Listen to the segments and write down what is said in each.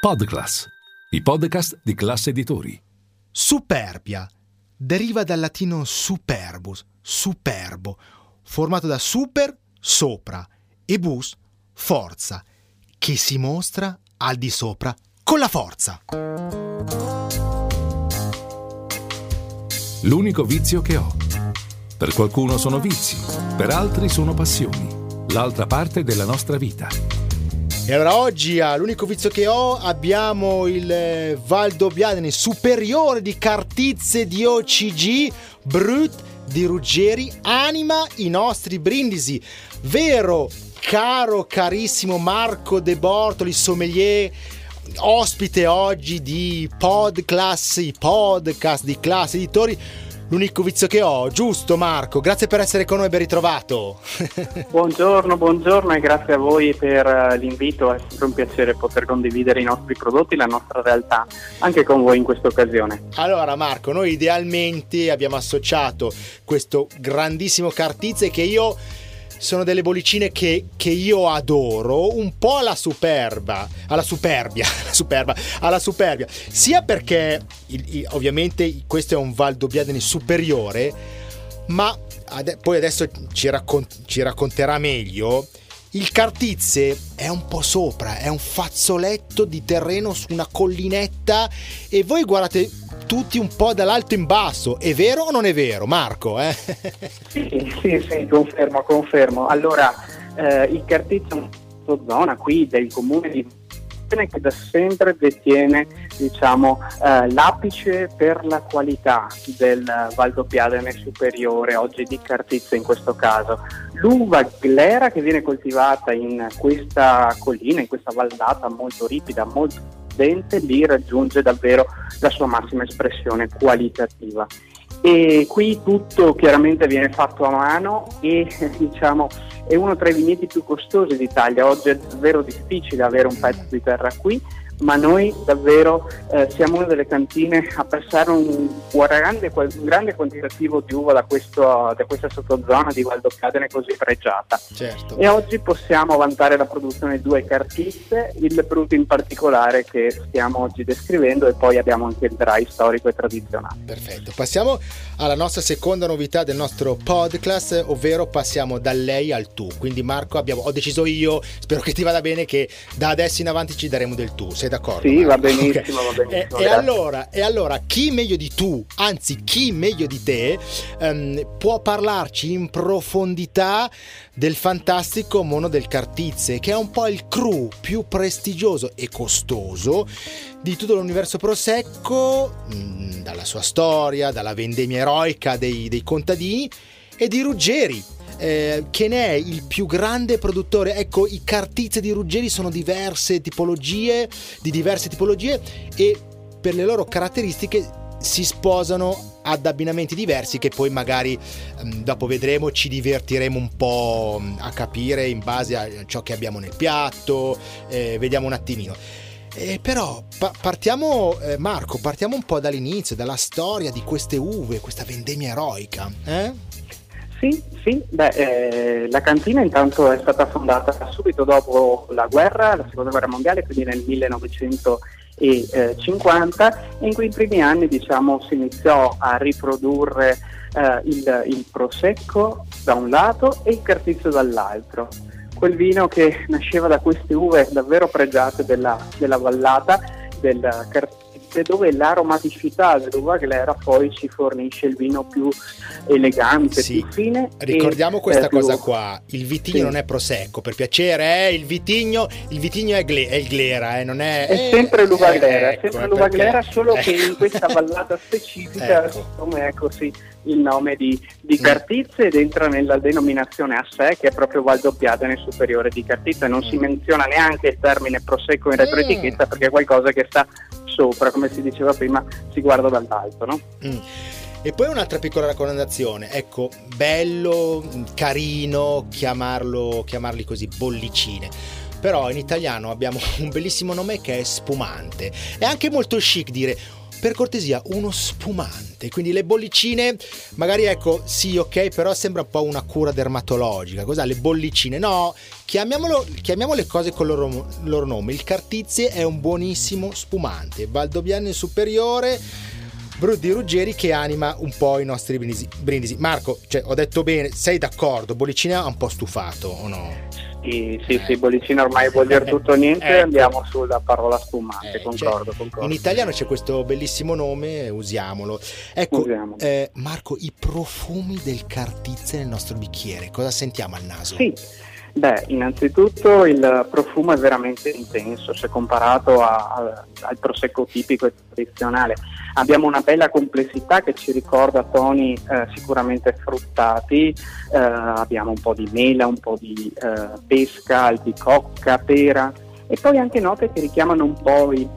Podclass, i podcast di classe editori. Superbia deriva dal latino superbus, superbo, formato da super, sopra, e bus, forza, che si mostra al di sopra con la forza. L'unico vizio che ho. Per qualcuno sono vizi, per altri sono passioni. L'altra parte della nostra vita. E allora oggi all'unico vizio che ho abbiamo il eh, Valdobbiadene superiore di Cartizze di OCG, Brut di Ruggeri, anima i nostri brindisi. Vero, caro, carissimo Marco De Bortoli, sommelier, ospite oggi di Podclass, i podcast di classe editori l'unico vizio che ho, giusto Marco? Grazie per essere con noi e ben ritrovato. buongiorno, buongiorno e grazie a voi per eh, l'invito, è sempre un piacere poter condividere i nostri prodotti, la nostra realtà, anche con voi in questa occasione. Allora Marco, noi idealmente abbiamo associato questo grandissimo cartizze che io sono delle bollicine che, che, io adoro, un po' alla superba, alla superbia, alla superba, alla superbia, sia perché il, il, ovviamente questo è un Valdobbiadene superiore, ma ade- poi adesso ci, raccont- ci racconterà meglio. Il Cartizze è un po' sopra, è un fazzoletto di terreno su una collinetta e voi guardate tutti un po' dall'alto in basso. È vero o non è vero, Marco? Eh? Sì, sì, sì, confermo, confermo. Allora, eh, il Cartizio è una zona qui del comune di che da sempre detiene diciamo, eh, l'apice per la qualità del Valdobbiadene superiore, oggi di Cartizia in questo caso. L'uva glera che viene coltivata in questa collina, in questa vallata molto ripida, molto dente lì raggiunge davvero la sua massima espressione qualitativa. E qui tutto chiaramente viene fatto a mano e diciamo è uno tra i vigneti più costosi d'Italia. Oggi è davvero difficile avere un pezzo di terra qui ma noi davvero eh, siamo una delle cantine a passare un, un, grande, un grande, quantitativo di uva da, questo, da questa sottozona di Valdocadene così pregiata. Certo. E oggi possiamo vantare la produzione di due cartiste, il Brut in particolare che stiamo oggi descrivendo e poi abbiamo anche il dry storico e tradizionale. Perfetto, passiamo alla nostra seconda novità del nostro podcast, ovvero passiamo da lei al tu. Quindi Marco abbiamo, ho deciso io, spero che ti vada bene, che da adesso in avanti ci daremo del tu. Sei sei d'accordo? Sì, Marco? va benissimo, okay. va benissimo. E, e, allora, e, allora, chi meglio di tu, anzi chi meglio di te, um, può parlarci in profondità del fantastico mono del Cartizze, che è un po' il crew più prestigioso e costoso di tutto l'universo prosecco, mh, mm, dalla sua storia, dalla vendemmia eroica dei, dei contadini e di Ruggeri, eh, che ne è il più grande produttore. Ecco, i cartizze di Ruggeri sono diverse tipologie, di diverse tipologie e per le loro caratteristiche si sposano ad abbinamenti diversi che poi magari um, dopo vedremo ci divertiremo un po' mm, a capire in base a ciò che abbiamo nel piatto eh, vediamo un attimino eh, però pa- partiamo eh, Marco partiamo un po' dall'inizio dalla storia di queste uve questa vendemmia eroica eh? Sì, sì, Beh, eh, la cantina intanto è stata fondata subito dopo la guerra, la seconda guerra mondiale, quindi nel 1950 e in quei primi anni diciamo, si iniziò a riprodurre eh, il, il, prosecco da un lato e il cartizio dall'altro. Quel vino che nasceva da queste uve davvero pregiate della, della vallata, del cartizio dove l'aromaticità dell'uva glera poi ci fornisce il vino più elegante, sì. più fine. Ricordiamo questa eh, cosa più... qua, il vitigno sì. non è prosecco, per piacere, eh, il vitigno, il vitigno è, gle, è il glera, eh, non è... È eh, sempre l'uva eh, glera, ecco, è sempre l'uva perché... glera, solo che in questa vallata specifica, ecco. come è così il nome di, di mm. Cartizze ed entra nella denominazione a sé che è proprio Valdoppiadene superiore di Cartizze, non si mm. menziona neanche il termine prosecco in retroetichetta mm. perché è qualcosa che sta sopra, come si diceva prima, si guarda dall'alto. No? Mm. E poi un'altra piccola raccomandazione, ecco, bello, carino chiamarlo, chiamarli così, bollicine. Però in italiano abbiamo un bellissimo nome che è spumante. È anche molto chic dire per cortesia uno spumante. Quindi le bollicine, magari ecco, sì, ok, però sembra un po' una cura dermatologica. Cos'ha le bollicine? No, chiamiamolo, chiamiamo le cose con il loro, loro nome. Il Cartizie è un buonissimo spumante. Valdobbiano superiore Brudi Ruggeri che anima un po' i nostri brindisi. Marco, cioè, ho detto bene, sei d'accordo? Bollicina ha un po' stufato o no? Sì, sì, sì, bollicina ormai vuol dire tutto o niente, ecco. andiamo sulla parola spumante, eh, concordo, cioè, concordo, In italiano c'è questo bellissimo nome, usiamolo. Ecco, eh, Marco, i profumi del cartizze nel nostro bicchiere, cosa sentiamo al naso? Sì. Beh, innanzitutto il profumo è veramente intenso se comparato a, a, al prosecco tipico e tradizionale. Abbiamo una bella complessità che ci ricorda toni eh, sicuramente fruttati, eh, abbiamo un po' di mela, un po' di eh, pesca, albicocca, pera e poi anche note che richiamano un po' il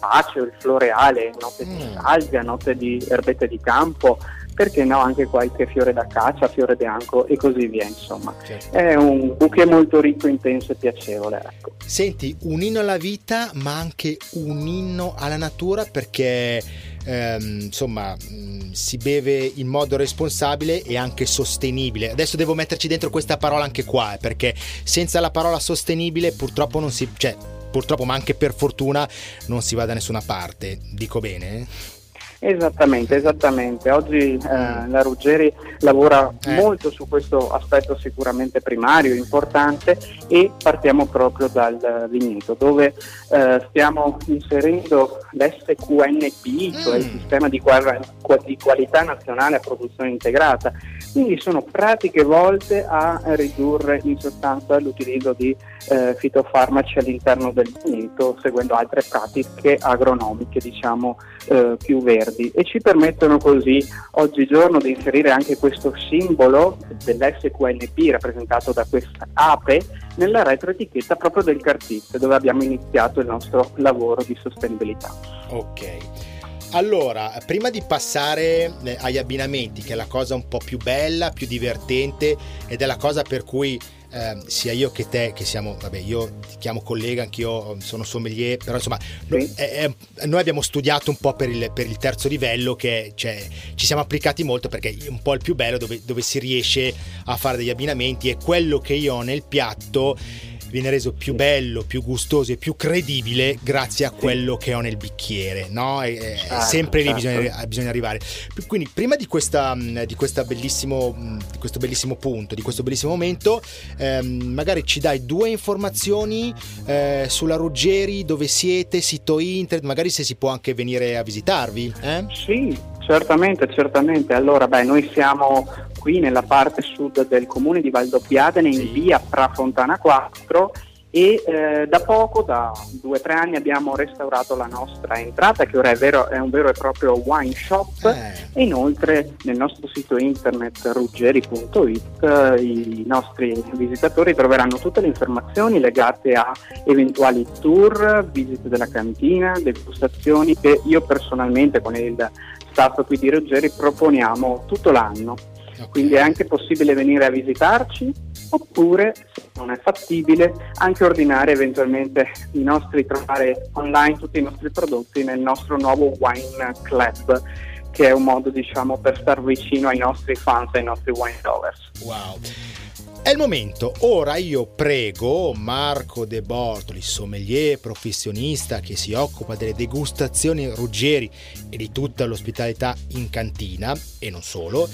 bacio, il floreale, note mm. di salvia, note di erbette di campo, perché no anche qualche fiore da caccia, fiore bianco e così via insomma. Certo. È un bouquet molto ricco, intenso e piacevole. Ecco. Senti, un inno alla vita ma anche un inno alla natura perché ehm, insomma mm, si beve in modo responsabile e anche sostenibile. Adesso devo metterci dentro questa parola anche qua eh, perché senza la parola sostenibile purtroppo non si... Cioè, purtroppo ma anche per fortuna non si va da nessuna parte. Dico bene? Esattamente, esattamente. Oggi eh, la Ruggeri lavora eh. molto su questo aspetto sicuramente primario, importante e partiamo proprio dal vigneto dove eh, stiamo inserendo l'SQNP, cioè il mm. sistema di, di qualità nazionale a produzione integrata. Quindi sono pratiche volte a ridurre in sostanza l'utilizzo di eh, fitofarmaci all'interno del vigneto seguendo altre pratiche agronomiche diciamo eh, più verdi e ci permettono così oggigiorno di inserire anche questo simbolo dell'SQNP rappresentato da questa ape nella retroetichetta proprio del Cartizze dove abbiamo iniziato il nostro lavoro di sostenibilità. Ok. Allora, prima di passare eh, agli abbinamenti, che è la cosa un po' più bella, più divertente ed è la cosa per cui eh, sia io che te, che siamo, vabbè, io ti chiamo collega, anch'io sono sommelier, però insomma, sì. eh, eh, noi abbiamo studiato un po' per il, per il terzo livello, che cioè, ci siamo applicati molto perché è un po' il più bello dove, dove si riesce a fare degli abbinamenti e quello che io ho nel piatto viene reso più bello, più gustoso e più credibile grazie a quello che ho nel bicchiere, no? E, certo, sempre lì certo. bisogna, bisogna, arrivare. Quindi prima di, questa, di, questa bellissimo, di, questo bellissimo punto, di questo bellissimo momento, ehm, magari ci dai due informazioni eh, sulla Ruggeri, dove siete, sito internet, magari se si può anche venire a visitarvi. Eh? Sì, certamente, certamente. Allora, beh, noi siamo qui nella parte sud del comune di Valdobbiadene sì. in via Prafontana 4 e eh, da poco, da due o tre anni, abbiamo restaurato la nostra entrata che ora è, vero, è un vero e proprio wine shop eh. e inoltre nel nostro sito internet ruggeri.it eh, i nostri visitatori troveranno tutte le informazioni legate a eventuali tour, visite della cantina, degustazioni che io personalmente con il staff qui di Ruggeri proponiamo tutto l'anno. Okay. Quindi è anche possibile venire a visitarci oppure, se non è fattibile, anche ordinare eventualmente i nostri, trovare online tutti i nostri prodotti nel nostro nuovo Wine Club che è un modo diciamo per star vicino ai nostri fans, ai nostri wine lovers. Wow. È il momento, ora io prego Marco De Bortoli, sommelier professionista che si occupa delle degustazioni Ruggeri e di tutta l'ospitalità in cantina e non solo,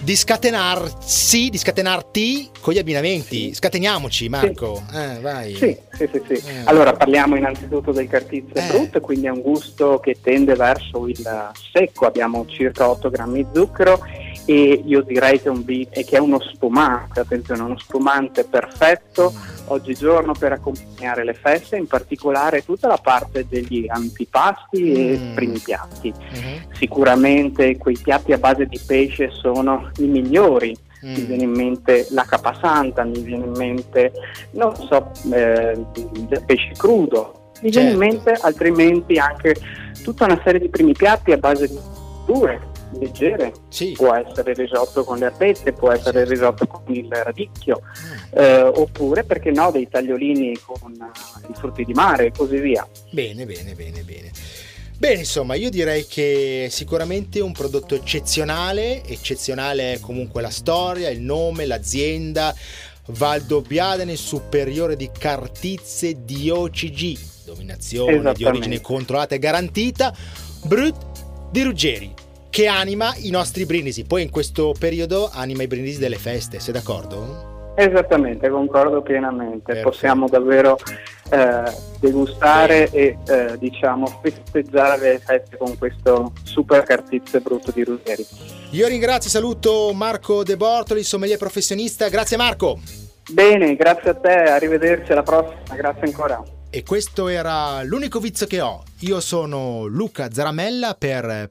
di scatenarsi, di scatenarti con gli abbinamenti. Sì. Scateniamoci, Marco. Sì. Eh, vai. Sì, sì, sì. sì. Eh. Allora parliamo innanzitutto del cartizze eh. brut, quindi è un gusto che tende verso il secco. Abbiamo circa 8 grammi di zucchero e io direi che è, un, che è uno spumante, attenzione, uno spumante perfetto oggigiorno per accompagnare le feste, in particolare tutta la parte degli antipasti mm. e primi piatti. Mm-hmm. Sicuramente quei piatti a base di pesce sono i migliori. Mm. Mi viene in mente la capasanta, mi viene in mente, non so, eh, il pesce crudo, mi certo. viene in certo. mente altrimenti anche tutta una serie di primi piatti a base di dure leggere, sì. può essere risotto con le erbette, può essere il risotto con il radicchio, mm. eh, oppure perché no dei tagliolini con uh, i frutti di mare e così via. Bene, bene, bene, bene. Bene, insomma, io direi che sicuramente un prodotto eccezionale, eccezionale è comunque la storia, il nome, l'azienda, Valdobbiadene superiore di Cartizze di OCG, dominazione di origine controllata e garantita, Brut di Ruggeri, che anima i nostri brindisi, poi in questo periodo anima i brindisi delle feste, sei d'accordo? Esattamente, concordo pienamente. Perfetto. Possiamo davvero eh, degustare e eh, diciamo festeggiare le feste con questo super cartizze brutto di Ruggeri. Io ringrazio e saluto Marco De Bortoli, sommelier professionista. Grazie Marco. Bene, grazie a te, arrivederci alla prossima, grazie ancora. E questo era l'unico vizio che ho. Io sono Luca Zaramella per